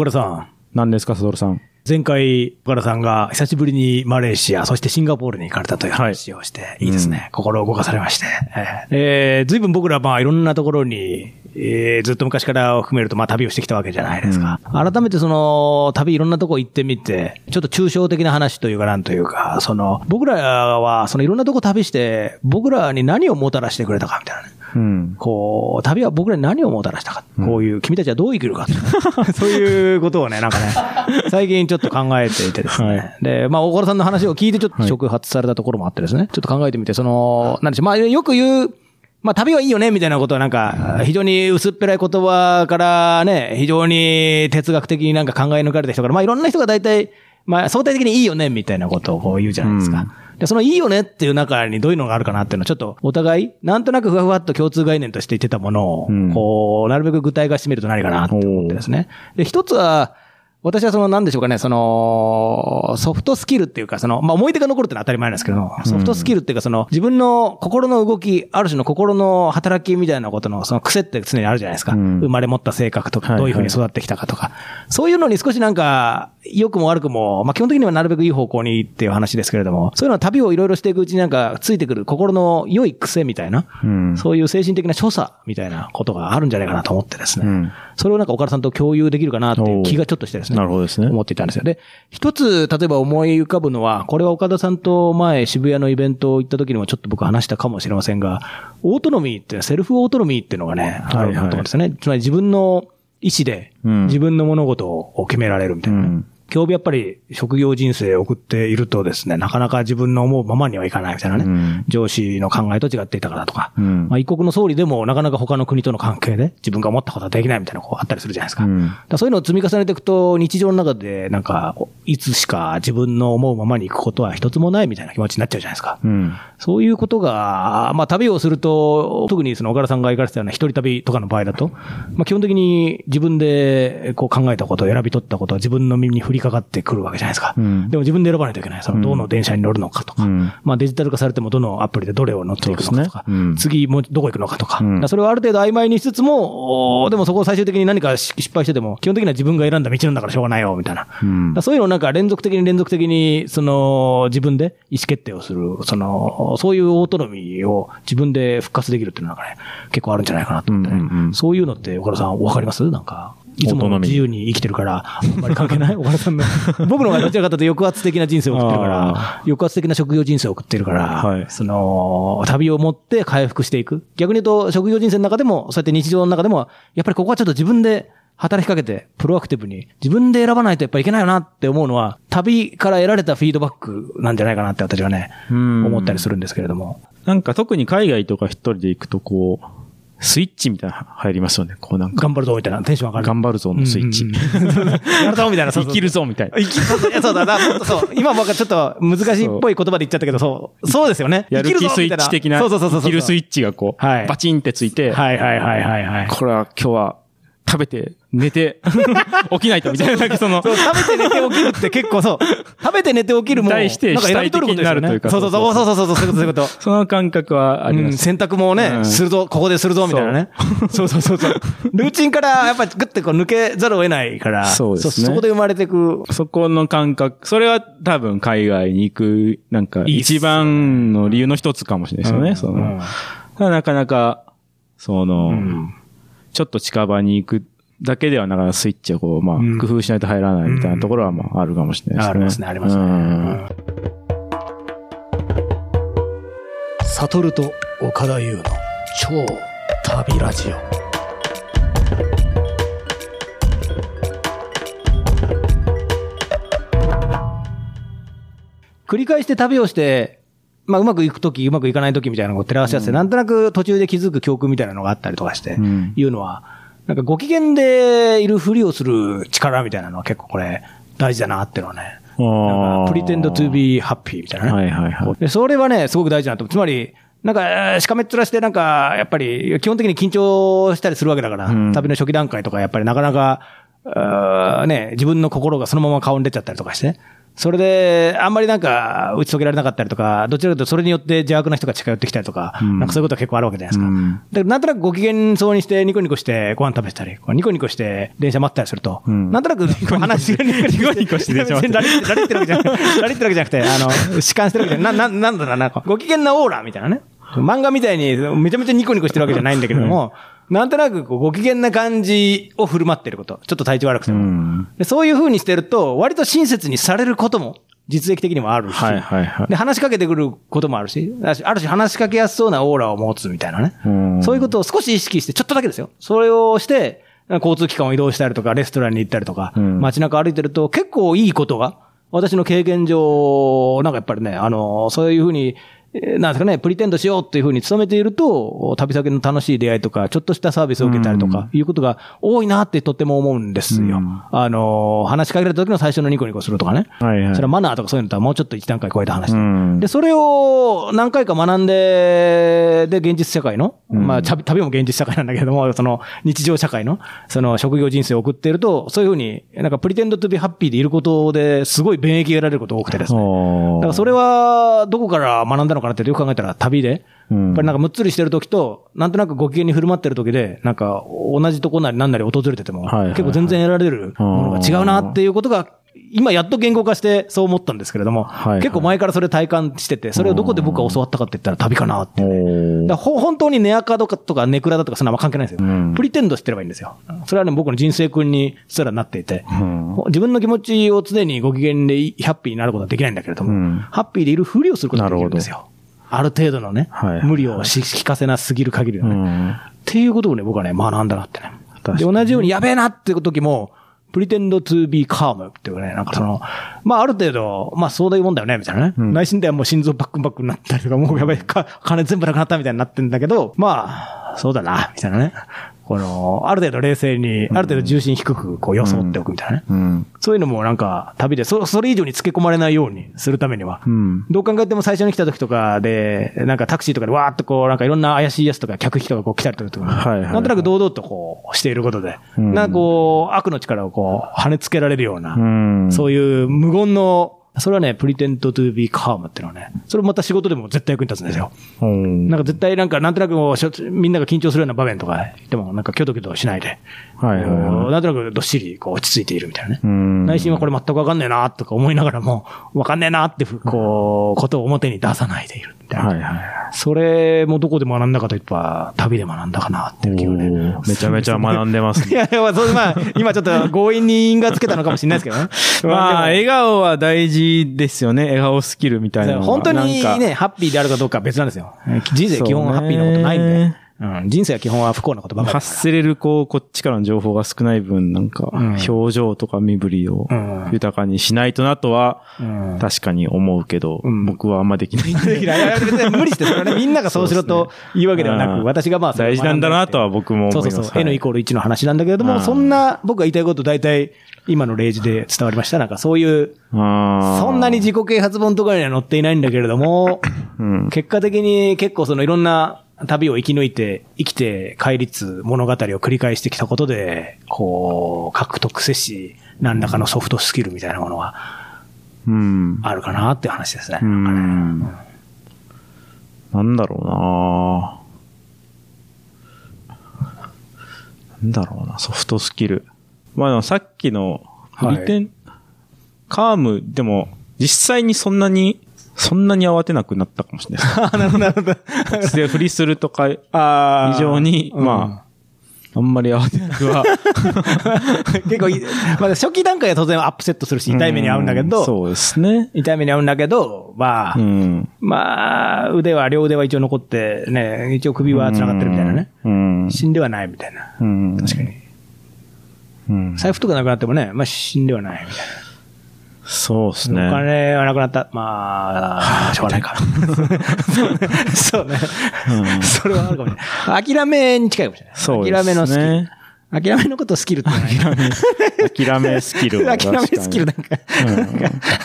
岡田さん。何ですか、サドルさん？前回、岡田さんが久しぶりにマレーシア、そしてシンガポールに行かれたという話をして、い、いですね、心を動かされまして。えー、随分僕ら、まあ、いろんなところに、えー、ずっと昔から含めると、まあ、旅をしてきたわけじゃないですか。改めてその、旅いろんなとこ行ってみて、ちょっと抽象的な話というか、なんというか、その、僕らは、そのいろんなとこ旅して、僕らに何をもたらしてくれたかみたいなね。うん。こう、旅は僕らに何をもたらしたか。こういう、君たちはどう生きるか。そういうことをね、なんかね、最近ちょっと考えていてですね。はいで、まあ、大原さんの話を聞いてちょっと触発されたところもあってですね。ちょっと考えてみて、その、なんでしょう、まあ、よく言う、まあ、旅はいいよね、みたいなことはなんか、非常に薄っぺらい言葉からね、非常に哲学的になんか考え抜かれた人から、まあ、いろんな人が大体、まあ、相対的にいいよね、みたいなことをこう言うじゃないですか。で、そのいいよねっていう中にどういうのがあるかなっていうのは、ちょっとお互い、なんとなくふわふわっと共通概念として言ってたものを、うんこう、なるべく具体化してみると何かなって思ってですね。で、一つは、私はその、なんでしょうかね、その、ソフトスキルっていうか、その、まあ、思い出が残るってのは当たり前なんですけど、ソフトスキルっていうか、その、自分の心の動き、ある種の心の働きみたいなことの、その癖って常にあるじゃないですか。うん生まれ持った性格とか、はいどういうふうに育ってきたかとか。そういうのに少しなんか、良くも悪くも、まあ、基本的にはなるべくいい方向にっていう話ですけれども、そういうのは旅をいろいろしていくうちになんか、ついてくる心の良い癖みたいな、うん。そういう精神的な所作みたいなことがあるんじゃないかなと思ってですね。うんそれをなんか岡田さんと共有できるかなっていう気がちょっとしてですね。なるほどですね思っていたんですよ。で、一つ、例えば思い浮かぶのは、これは岡田さんと前渋谷のイベント行った時にもちょっと僕話したかもしれませんが、オートノミーって、セルフオートノミーっていうのがね、あると思うんですよね。つまり自分の意思で、うん自分の物事を決められるみたいなね。うん今日やっぱり職業人生を送っているとですね、なかなか自分の思うままにはいかないみたいなね。うん上司の考えと違っていたからとか、うんまあ一国の総理でもなかなか他の国との関係で自分が思ったことはできないみたいなこうあったりするじゃないですか。うんだからそういうのを積み重ねていくと、日常の中でなんか、いつしか自分の思うままに行くことは一つもないみたいな気持ちになっちゃうじゃないですか。うん。そういうことが、まあ旅をすると、特にその岡田さんが行かれてたような一人旅とかの場合だと、まあ基本的に自分でこう考えたこと、選び取ったことは自分の耳に降りかかってくるわけじゃないですか。うん。でも自分で選ばないといけない。そのどの電車に乗るのかとか、うん。まあデジタル化されてもどのアプリでどれを乗っていくのかとか、ね。うん。次もうどこ行くのかとか、からそれをある程度曖昧にしつつも、でもそこを最終的に何か失敗してても、基本的には自分が選んだ道なんだからしょうがないよ、みたいな。そういうのをなんか連続的に連続的に、その、自分で意思決定をする、その、そういうオートノミーを自分で復活できるっていうのがね、結構あるんじゃないかなと思ってね。そういうのって、岡田さんわかります？なんか。いつも自由に生きてるから、あんまり関係ない 岡田さんの。僕の方がどちらかというと抑圧的な人生を送ってるからあ、抑圧的な職業人生を送ってるから、はいその、旅を持って回復していく。逆に言うと、職業人生の中でも、そうやって日常の中でも、やっぱりここはちょっと自分で働きかけて、プロアクティブに、自分で選ばないとやっぱいけないよなって思うのは、旅から得られたフィードバックなんじゃないかなって私はね、うん思ったりするんですけれども。なんか特に海外とか一人で行くとこう、スイッチみたいなの入りますよね。こうなんか、頑張るぞみたいなテンション上がる。頑張るぞのスイッチ。やるぞみたいな。生きるぞみたいな。生きるぞ。そうだ、だからそう。今僕はちょっと難しいっぽい言葉で言っちゃったけど、そう。そうですよね。やる気スイッチ的な、そうそうそうそう。生きるスイッチがこう、はいバチンってついて、はいはいはいはいはい。これは今日は食べて、寝て、起きないとみたいな、なんかその、そう、食べて寝て起きるって結構そう。食べて寝て起きるも、大してなんか選び取ることになるというかそうそうそう、そうそうそう、そういうこと、そういうこと。その感覚はありうん、ます。選択もね、うんするぞ、ここでするぞ、みたいなね。そうそうそうそう。ルーチンからやっぱりグッてこう抜けざるを得ないから、そうですねそこで生まれてく。そこの感覚、それは多分海外に行く、なんか一番の理由の一つかもしれないですよね。うんそのなかなか、その、うんちょっと近場に行くだけではなかなかスイッチをこう、まあ、うん。工夫しないと入らないみたいなところは、まあ、あるかもしれないですね。ありますね、ありますね。うん。サトルと岡田優の超旅ラジオ。繰り返して旅をして、まあ、うまくいくとき、うまくいかないときみたいなのを照らし合わせて、なんとなく途中で気づく教訓みたいなのがあったりとかして、うんいうのは、なんかご機嫌でいるふりをする力みたいなのは結構これ大事だなっていうのはね。なんか、pretend to be happy みたいなね。はいはいはいで、それはね、すごく大事だなと。つまり、なんか、えーしかめっ面して、なんか、やっぱり、基本的に緊張したりするわけだから、うん旅の初期段階とか、やっぱりなかなか、ね、自分の心がそのまま顔に出ちゃったりとかして、それで、あんまりなんか、打ち解けられなかったりとか、どちらかというとそれによって邪悪な人が近寄ってきたりとか、うん。なんかそういうことは結構あるわけじゃないですか。うん。だからなんとなくご機嫌そうにして、ニコニコしてご飯食べてたり、ニコニコして電車待ったりすると、うん。なんとなく話がニニコニコして電車待って。ラリってラリってるわけじゃなくて、ラリってるわけじゃなくて、あの、弛緩してるわけじゃなな、ななんだろうな、ご機嫌なオーラみたいなね。漫画みたいにめちゃめちゃニコニコしてるわけじゃないんだけれども、なんとなくこうご機嫌な感じを振る舞ってること。ちょっと体調悪くてうも。ん。でそういう風にしてると、割と親切にされることも、実益的にもあるし、はいはいはいで、話しかけてくることもあるし、ある種話しかけやすそうなオーラを持つみたいなね。うんそういうことを少し意識して、ちょっとだけですよ。それをして、交通機関を移動したりとか、レストランに行ったりとか、うん街中歩いてると、結構いいことが、私の経験上、なんかやっぱりね、あの、そういうふうに、えーなんですかね、プリテンドしようっていうふうに努めていると、旅先の楽しい出会いとか、ちょっとしたサービスを受けたりとか、いうことが多いなってとっても思うんですよ。うんあの、話しかけられた時の最初のニコニコするとかね。はいはいそれはマナーとかそういうのとはもうちょっと一段階超えた話で。うんで、それを何回か学んで、で、現実社会の、うんまあ、旅旅も現実社会なんだけれども、その、日常社会の、その、職業人生を送っていると、そういうふうに、なんか、 pretend to be happy でいることですごい便益が得られることが多くてですね。だからそれは、どこから学んだのかなってよく考えたら、旅で、うん。やっぱりなんかむっつりしてる時と、なんとなくご機嫌に振る舞ってる時で、なんか同じとこなりなんなり訪れてても、はいはいはい。結構全然得られるものが違うなっていうことが、今やっと言語化してそう思ったんですけれども、はいはい。結構前からそれ体感してて、それをどこで僕が教わったかって言ったら旅かなって。ね、おだ本当にネアカとかとかネクラだとかそんなのあんま関係ないんですよ。うん。 pretend してればいいんですよ。それはね、僕の人生訓にすらなっていて、うん。自分の気持ちを常にご機嫌でいハッピーになることはできないんだけれども、うん。ハッピーでいるふりをすることができるんですよ。ある程度のね、はいはい無理をし聞かせなすぎる限りはね、うんっていうことをね、僕はね、学んだなってね。で、同じようにやべえなって時も、pretend to be calm っていうかね、なんかその、まあある程度、まあそういうもんだよね、みたいなね。うん内心ではもう心臓バックンバックになったりとか、もうやばい、か金全部なくなったみたいになってんだけど、まあ、そうだな、みたいなね。この、ある程度冷静に、ある程度重心低くこう装っておくみたいなね。うん。そういうのもなんか旅で、そそれ以上につけ込まれないようにするためには、うん。どう考えても最初に来た時とかで、なんかタクシーとかでわーっとこう、なんかいろんな怪しいやつとか客引きとかこう来たりとか、はいはいはいなんとなく堂々とこうしていることで、うんなんかこう、悪の力をこう、跳ねつけられるような、うん。そういう無言の、それはね、pretend to be calm っていうのはね、それまた仕事でも絶対役に立つんですよ。うん。なんか絶対なんか、なんとなくこうみんなが緊張するような場面とかでも、なんかキョトキョトしないで、はいはいはい。なんとなくどっしりこう落ち着いているみたいなね。うん内心はこれ全くわかんねえなとか思いながらも、わかんねえなってふ、こう、ことを表に出さないでいるみたいな。はいはい。それもどこで学んだかといえば、旅で学んだかなっていう気がね。めちゃめちゃ学んでます いや、いや、まあ、そう、まあ、今ちょっと強引に因がつけたのかもしれないですけどね。まあ、でも笑顔は大事ですよね。笑顔スキルみたいな。本当にね、ハッピーであるかどうかは別なんですよ。人生基本はハッピーなことないんでそ人生は基本は不幸なことばかり。発せれる、こう、こっちからの情報が少ない分、なんか、うん表情とか身振りをうん豊かにしないとなとはうん、確かに思うけど、うん僕はあんまできないんで。いやいや別に無理して、それはね、みんながそうしろというわけではなく、うん私がまあ、大事なんだなとは僕も思います。そうそうそう。はい N イコール1の話なんだけれども、うんそんな、僕が言いたいこと大体、今の例示で伝わりました。なんかそういう、そんなに自己啓発本とかには載っていないんだけれども、うん。結果的に結構そのいろんな旅を生き抜いて、生きて戒律物語を繰り返してきたことで、こう、獲得せし、何らかのソフトスキルみたいなものがうん。あるかなって話ですね。うん。なんだろうななんだろうな、ソフトスキル。まあでもさっきの、はいフリテン、カーム、でも、実際にそんなに、そんなに慌てなくなったかもしれないです。あなるほど、なるほど。で、フリするとか、あー以上に、うんまあ、あんまり慌てなくは。結構い、まだ初期段階は当然アップセットするし、痛い目に遭うんだけうど、そうですね。痛い目に遭うんだけど、まあ、うん。まあ、腕は、両腕は一応残って、ね、一応首は繋がってるみたいなね。うん。死んではないみたいな。うん。確かに。うん。財布とかなくなってもね、まあ死んではないみたいな。おそうですね。金はなくなった。まあ、しょうがないか。そうね。それはあるかもしれない。諦めに近いかもしれない。そうですね諦めのスキル。諦めのことをスキルって言わない。諦めスキルは諦めスキルなんか、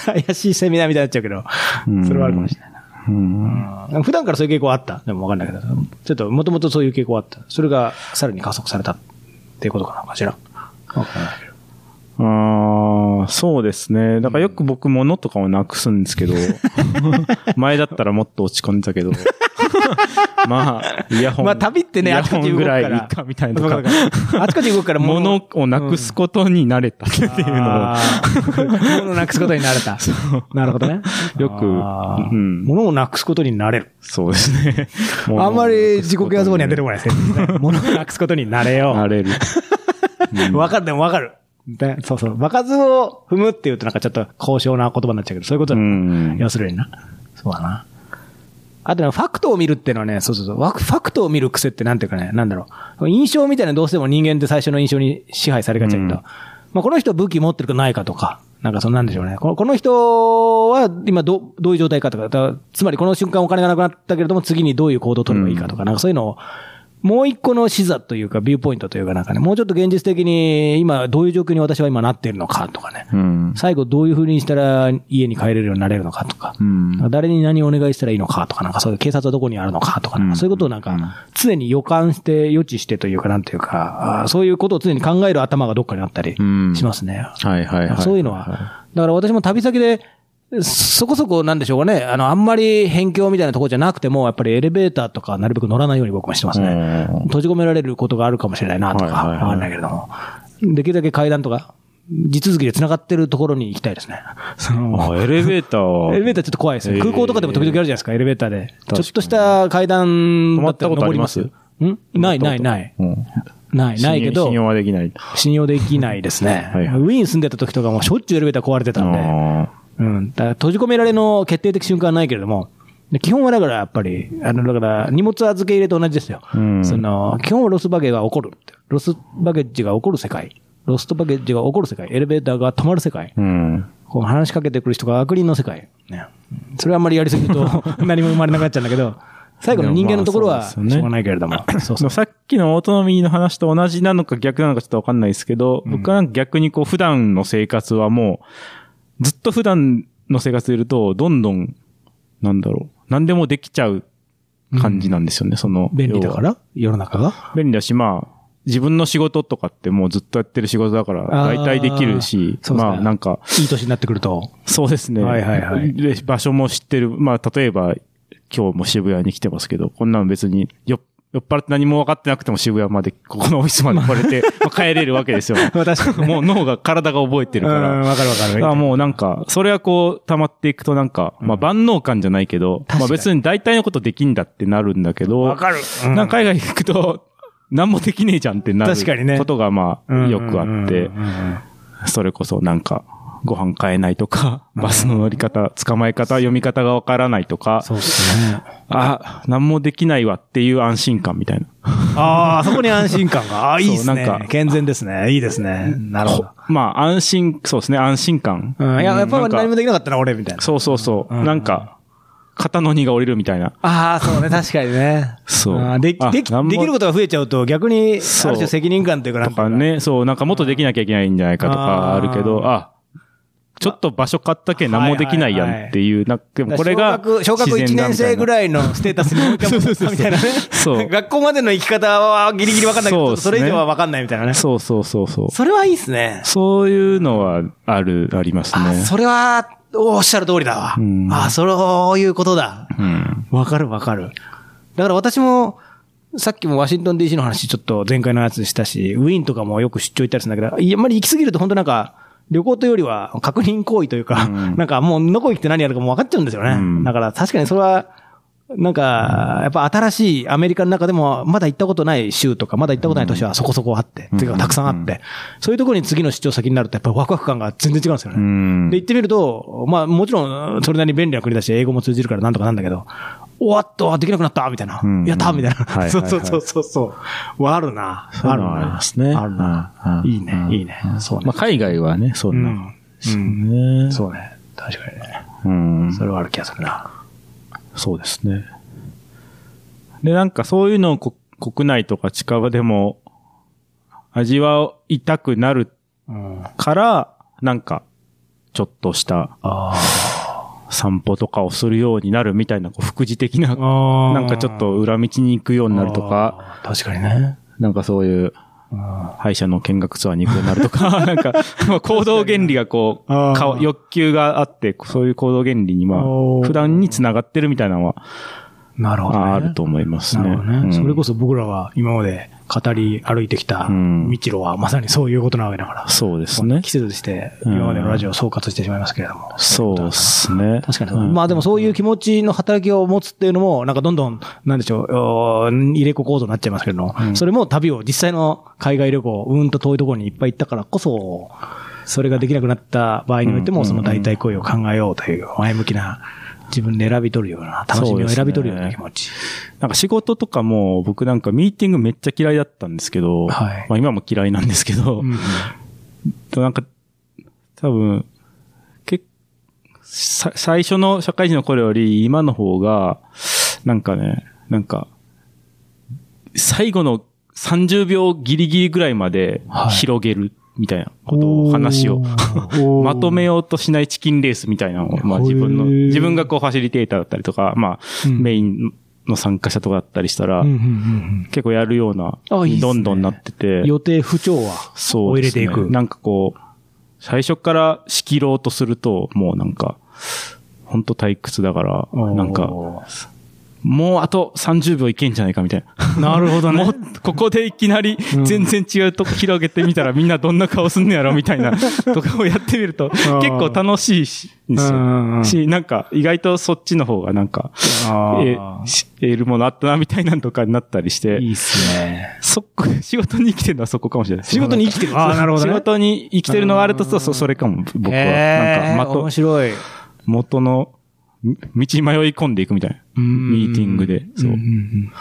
怪しいセミナーみたいになっちゃうけど、うんそれはあるかもしれない。うん普段からそういう傾向あったでもわかんないけど、ちょっともともとそういう傾向あった。それがさらに加速されたっていうことかな、かしら。わかんないけど。ああ、そうですね。だからよく僕物とかをなくすんですけど、前だったらもっと落ち込んでたけど、まあ、イヤホン。まあ旅ってねあちこち動くかららいいいかみたいなあちこち動くから物をなくすことに慣れたっていうのを、物をなくすことになれた。なるほどね。よくうん物をなくすことになれる。そうですね。あんまり自己啓発本には出てこないですね。物をなくすことになれよ慣れる。う。わかる、でもわかる。でそうそう。場数を踏むって言うとなんかちょっと高尚な言葉になっちゃうけど、そういうことうだ。ん。要するにな。そうだな。あとね、ファクトを見るっていうのはね、そうそうそう。ファクトを見る癖ってなんていうかね、なんだろう。印象みたいなどうしても人間って最初の印象に支配されがちだけど、うんまあこの人武器持ってるかないかとか、なんかそんなんでしょうね。このこの人は今どどういう状態かとか、つまりこの瞬間お金がなくなったけれども次にどういう行動を取ればいいかとか、なんかそういうのを、もう一個の視座というかビューポイントというかなんかね、もうちょっと現実的に今どういう状況に私は今なっているのかとかね。うん。最後どういう風にしたら家に帰れるようになれるのかとか、うん。誰に何をお願いしたらいいのかとか、なんかそういう警察はどこにあるのかとか、そういうことをなんうんか常に予感して予知してというか、なんていうか、そういうことを常に考える頭がどっかにあったりうんしますね。はいはいはい。そういうのは。だから私も旅先で、そこそこなんでしょうかね。あの、あんまり辺境みたいなところじゃなくても、やっぱりエレベーターとかなるべく乗らないように僕もしてますね。うん閉じ込められることがあるかもしれないなとか、わかんないけれども。できるだけ階段とか、地続きで繋がってるところに行きたいですね。そのあ、エレベーターは。エレベーターちょっと怖いですよ。えー空港とかでも時々あるじゃないですか、エレベーターで。ちょっとした階段だったら止まったことあります？登ん？ないないない。うん。ない、ないけど信、用はできない。信用できないですね。ウィーン住んでた時とかもしょっちゅうエレベーター壊れてたんで。あうん。だから閉じ込められの決定的瞬間はないけれども、で基本はだからやっぱり、あの、だから荷物預け入れと同じですよ。うんその、基本はロスバゲが起こる。ロスバゲッジが起こる世界。ロストバゲッジが起こる世界。エレベーターが止まる世界。ーうん。こう話しかけてくる人が悪人の世界。ね。それはあんまりやりすぎると 何も生まれなくなっちゃうんだけど、最後の人間のところはしょうがないけれども。そうそう。さっきのオートノミーの話と同じなのか逆なのかちょっとわかんないですけど、僕はなんか逆にこう普段の生活はもう、ずっと普段の生活でいると、どんどん、なんだろう、何でもできちゃう感じなんですよね、その。便利だから？世の中が？便利だし、まあ、自分の仕事とかってもうずっとやってる仕事だから、大体できるし、まあなんか、いい年になってくると。そうですね。はいはいはいで場所も知ってる。まあ、例えば、今日も渋谷に来てますけど、こんなの別に、よ、酔っ払って何も分かってなくても渋谷まで、ここのオフィスまで来れて、まあ帰れるわけですよ。まあ確かにもう脳が、体が覚えてるかうん、ら。わかるわかる。あもうなんか、それはこう、溜まっていくとなんか、まあ万能感じゃないけど、まあ別に大体のことできんだってなるんだけど、わかる。うんなんか海外行くと、何もできねえじゃんってなる確かにねことがまあ、よくあってそれこそなんか、ご飯買えないとか、バスの乗り方、捕まえ方、読み方がわからないとか、そうですね。あ、何もできないわっていう安心感みたいな。ああ、そこに安心感が。ああ、いいですね。なんか健全ですね。いいですね。なるほど。まあ安心、そうですね、安心感。うん。いや、やっぱなんか何もできなかったな、俺、みたいな。そうそうそう。うんなんか、肩の荷が下りるみたいな。ああ、そうね、確かにね。そうででき、できることが増えちゃうと、逆に、ある種責任感というかなんとかね、そう、なんかもっとできなきゃいけないんじゃないかとかあるけど、あちょっと場所買ったけん何もできないやんっていう、なでもこれが小学、小学1年生ぐい。らいのステータスに置いてもみたいなね。そう学校までの生き方はギリギリ分かんないけど、それ以上は分かんないみたいなね。そうそうそうそう。それはいいっすね。そういうのはある、ありますあ、ね。それは、おっしゃる通りだわ。うんあ、そういうことだ。うん。わかるわかる。だから私も、さっきもワシントン DC の話ちょっと前回のやつしたし、ウィーンとかもよく出張行ったりするんだけど、あんまり行き過ぎると本当なんか、旅行というよりは確認行為というか、うん。なんかもうどこ行って何やるかも分かっちゃうんですよね。うん。だから確かにそれは、なんか、やっぱ新しいアメリカの中でも、まだ行ったことない州とか、まだ行ったことない都市はそこそこあって、うん。ていうかたくさんあって、そういうところに次の出張先になると、やっぱりワクワク感が全然違うんですよね。うん。で、行ってみると、まあもちろん、それなりに便利な国だし、英語も通じるからなんとかなんだけど、おわっと、できなくなったみたいな。うんやったみたいな。はいはいはいそうそうそうそうそう。はあるな。そういうのはありますね。あるな。うんうんいいね、いいね。そうねまあ、。海外はね、そんな。うんそううんね。そうね。確かにね。うん。それはある気がするな。そうですね。で、なんかそういうのをこ国内とか近場でも味わいたくなるうん。から、なんか、ちょっとしたあ散歩とかをするようになるみたいな、こう、副次的な、あ。なんかちょっと裏道に行くようになるとか。確かにね。なんかそういう、歯医者の見学ツアーに行くようになるとか、なんか、まあ行動原理がこう、欲求があって、そういう行動原理にまあ、普段に繋がってるみたいなのは、なるほど、ね。あると思いますね。なるほどね。うんそれこそ僕らが今まで語り歩いてきたうん道路はまさにそういうことなわけだから。そうですね。季節として今までのラジオを総括してしまいますけれども。そうですね。確かにまあでもそういう気持ちの働きを持つっていうのも、なんかどんどん、なんでしょう、入れ子構造になっちゃいますけれども、うんそれも旅を、実際の海外旅行、うんと遠いところにいっぱい行ったからこそ、それができなくなった場合においても、うんその代替行為を考えようという前向きな、自分で選び取るような、楽しみを選び取るような気持ち。なんか仕事とかも、僕なんかミーティングめっちゃ嫌いだったんですけど、はい。まあ今も嫌いなんですけど、うんなんか、多分、けさ最初の社会人の頃より今の方が、なんかね、なんか、最後の30秒ギリギリぐらいまではい。広げるみたいなことを、話を、まとめようとしないチキンレースみたいなのを、まあ自分の、自分がこうファシリテーターだったりとか、まあ、うん。メインの参加者とかだったりしたら、うんうんうん結構やるような、どんどんなってて、予定不調和をそうですね。入れていく。なんかこう、最初から仕切ろうとすると、もうなんか、本当退屈だから、なんか、おもうあと30秒いけんじゃないかみたいな。なるほどねもう、ここでいきなりうん全然違うとこ広げてみたらみんなどんな顔すんねやろみたいなとかをやってみるとー結構楽しいし。し、なんか意外とそっちの方がなんか、あえ得るものあったなみたいなのとかになったりして、いいっすね。そこ、仕事に生きてるのはそこかもしれない。仕事に生きてる。ああ、なるほどね。仕事に生きてるのがあるとすると、そそれかも、僕は。なんか、面白い。元の、み道に迷い込んでいくみたいな。ミーティングで。そう。うん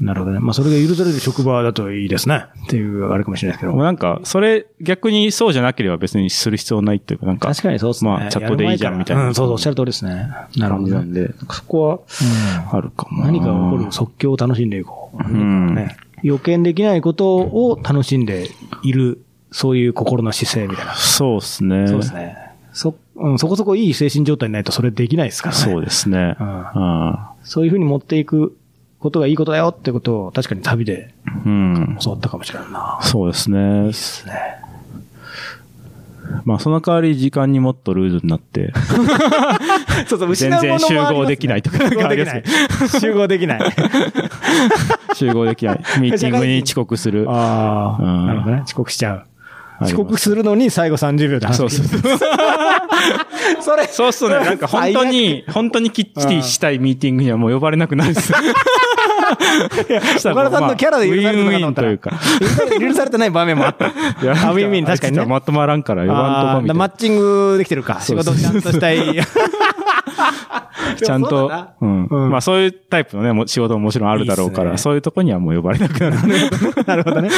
なるほどね。まあ、それが許される職場だといいですね。っていう、あれかもしれないですけど。なんか、それ、逆にそうじゃなければ別にする必要ないっていうか、なんか、確かにそうですね。まあ、チャットでいいじゃんみたいな。うん、そうそう、おっしゃる通りですね。なるほどね。なんで、そこは、あるかもな。何か起こる即興を楽しんでいこう。んね。予見できないことを楽しんでいる、そういう心の姿勢みたいな。そうですね。そうですね。そ、うん、そこそこいい精神状態にないとそれできないですからね。そうですね。うんそういうふうに持っていくことがいいことだよってことを確かに旅でうん。うん。教わったかもしれんな。そうですね。ですね。まあ、その代わり時間にもっとルーズになって、そうそう、全然集合できないとか、集合できない。集合できない。集合できない。ミーティングに遅刻する。ああ、うんなるほどね。遅刻しちゃう。遅刻するのに最後30秒で話そうそうそう。それ、そうするとね、なんか本当に、本当にきっちりしたいミーティングにはもう呼ばれなくなるんです。岡田さんのキャラで許されてるのかたというか。許されてない場面もあった。いやあウィンウィン 確かにねまとまらんから呼ばんとあこみたいな。ーマッチングできてるか。仕事をちゃんとしたい。ちゃんとそうん。うんまあそういうタイプのね、も仕事ももちろんあるだろうから、ねそういうとこにはもう呼ばれなくなる。なるほどね。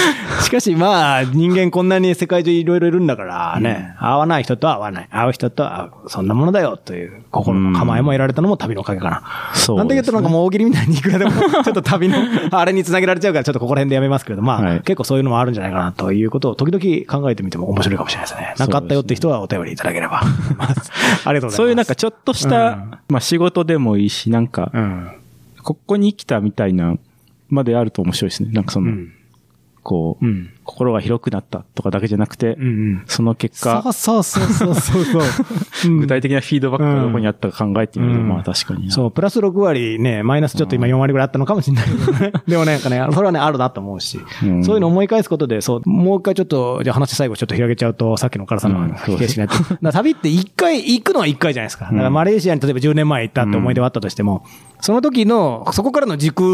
しかしまあ、人間こんなに世界中いろいろいるんだからね、合わない人とは合わない。合う人とは合う。そんなものだよという心の構えも得られたのも旅のおかげかな。そうなんで言うとなんかもう大喜利みたいにいくらでも、ちょっと旅の、あれに繋げられちゃうからちょっとここら辺でやめますけれど、まあ、はい結構そういうのもあるんじゃないかなということを時々考えてみても面白いかもしれないですね。なんかあったよって人はお便りいただければ。ありがとうございます。そういうなんかちょっとした、うんまあ仕事でもいいし、なんか、うん。ここに来たみたいな、まであると面白いですね。なんかその、うん。こう、うん。心が広くなったとかだけじゃなくて、うんうん。その結果、そうそうそうそうそう。うん具体的なフィードバックがどこにあったか考えてみると、うんまあ確かにな。そう、プラス6割ね、マイナスちょっと今4割ぐらいあったのかもしれないけどね。でもね、なんかね、それはね、あるなと思うし、うんそういうのを思い返すことで、そう、もう一回ちょっと、じゃあ話最後ちょっと広げちゃうと、さっきの岡田さの否定しないと。旅って一回、行くのは一回じゃないですか。だからマレーシアに例えば10年前行ったって思い出はあったとしても、その時の、そこからの時空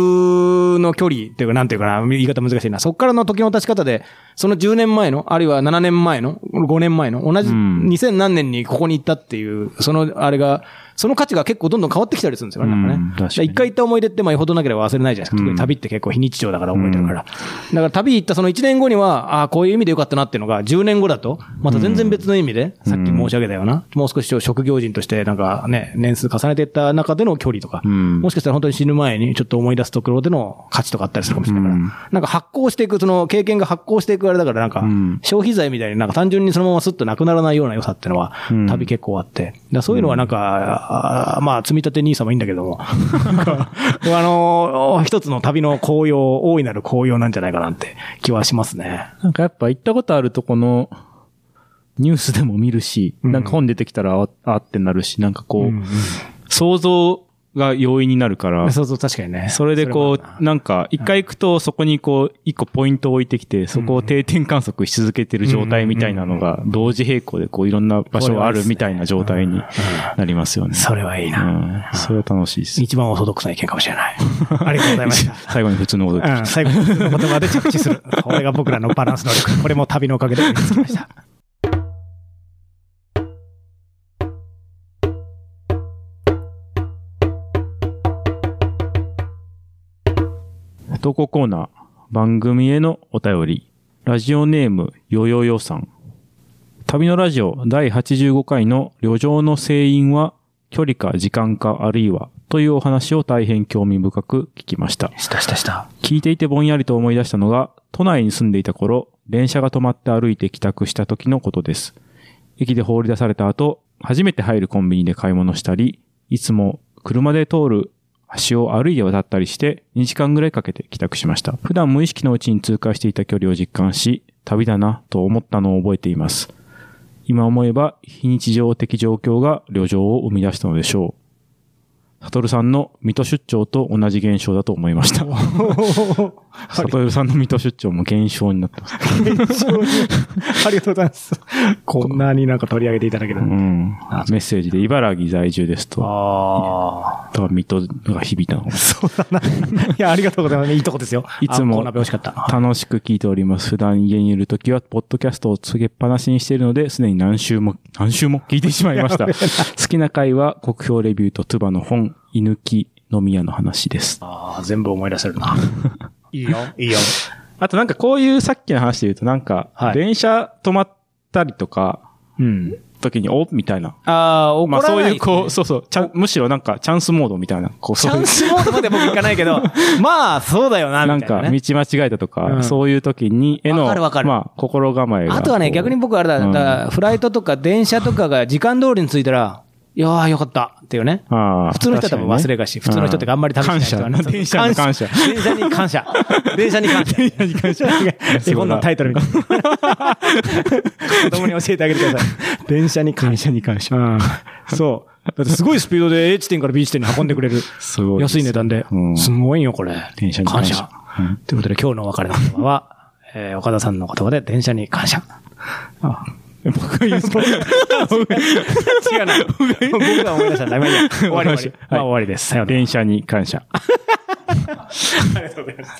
の距離っていうか、なんていうかな、言い方難しいな。そこからの時の立ち方で、その10年前の、あるいは7年前の、5年前の、同じうん。2000何年にここに行ったっていう、その、あれが、その価値が結構どんどん変わってきたりするんですよね。なんかね。一回行った思い出って、まあ、よほどなければ忘れないじゃないですか。特に旅って結構非日常だから覚えてるから。だから旅行ったその1年後には、ああ、こういう意味でよかったなっていうのが、10年後だと、また全然別の意味で、さっき申し上げたような、もう少し職業人としてなんかね、年数重ねていった中での距離とか、うん。もしかしたら本当に死ぬ前にちょっと思い出すところでの価値とかあったりするかもしれないから、うん。なんか発行していく、その経験が発行していくあれだから、なんかうん、消費財みたいになんか単純にそのままスッとなくならないような良さっていうのはうん、旅結構あって、そういうのはなんか、あーまあ、積み立て NISA もいいんだけども。あの、一つの旅の紅葉、大いなる紅葉なんじゃないかなって気はしますね。なんかやっぱ行ったことあるとこの、ニュースでも見るし、うんなんか本出てきたらああってなるし、なんかこう、うん想像が容易になるから、そうそう、確かにね。それでこう、なんか、一回行くとそこにこう、一個ポイントを置いてきて、そこを定点観測し続けてる状態みたいなのが、同時並行でこう、いろんな場所があるみたいな状態になりますよね。それはいいな。うん。それは楽しいです。一番オーソドックスな意見かもしれない。ありがとうございました。最後に普通のことでうん、最後に普通の言葉で着地する。これが僕らのバランス能力。これも旅のおかげで身につきました。投稿コーナー、番組へのお便り、ラジオネーム、よよよさん。旅のラジオ第85回の旅情の声音は、距離か時間かあるいは、というお話を大変興味深く聞きました。したしたした。聞いていてぼんやりと思い出したのが、都内に住んでいた頃、電車が止まって歩いて帰宅した時のことです。駅で放り出された後、初めて入るコンビニで買い物したり、いつも車で通る橋を歩いて渡ったりして、2時間ぐらいかけて帰宅しました。普段無意識のうちに通過していた距離を実感し、旅だなと思ったのを覚えています。今思えば、非日常的状況が旅情を生み出したのでしょう。サトルさんの水戸出張と同じ現象だと思いました。サトルさんの水戸出張も現象になってます。ありがとうございます。こんなになんか取り上げていただけるう。ん。メッセージで茨城在住ですと。ああ。とは水戸が響いたの。そうだな。いや、ありがとうございます。いいとこですよ。いつも。楽しく聞いております。普段家にいるときは、ポッドキャストをつけっぱなしにしているので、すでに何週も、何週も聞いてしまいました。好きな回は、国評レビューとトゥバの本、居抜き飲み屋の話です。ああ、全部思い出せるな。いいよ。いいよ。あとなんかこういうさっきの話で言うと、なんかは、い電車止まったりとか、うん。時に、おみたいな。ああ、怒まあらない、そういう、こう、そうそう、ちゃんむしろなんか、チャンスモードみたいな、こう、そういうチャンスモードまで僕行かないけど、まあ、そうだよな、なんか、みたいな、道ね。間違えたとか、うんそういう時に、への、わかるわかるまあ、心構えが。あとはね、こう逆に僕あれだ、うんだからフライトとか電車とかが時間通りに着いたら、いやーよかったっていうね。普通の人は多分忘れがち。普通の人ってあんまり旅しない人はね。感謝。電車に感謝。電車に感謝。電車に感謝。電車に感謝。絵本のタイトルみたいな。子供に教えてあげてください。電車に感謝。電車に感謝。うん。そう。だってすごいスピードで A 地点から B 地点に運んでくれる。すごい。安い値段でう。んすごいよ、これ。電車に感謝うんということで今日のお別れの言葉は、えー岡田さんの言葉で電車に感謝。あ 僕が言うと、違うな。僕が思い出したんだ。ま あ終わり終わり。まあ終わりです。さようなら。電車に感謝。ありがとうございます。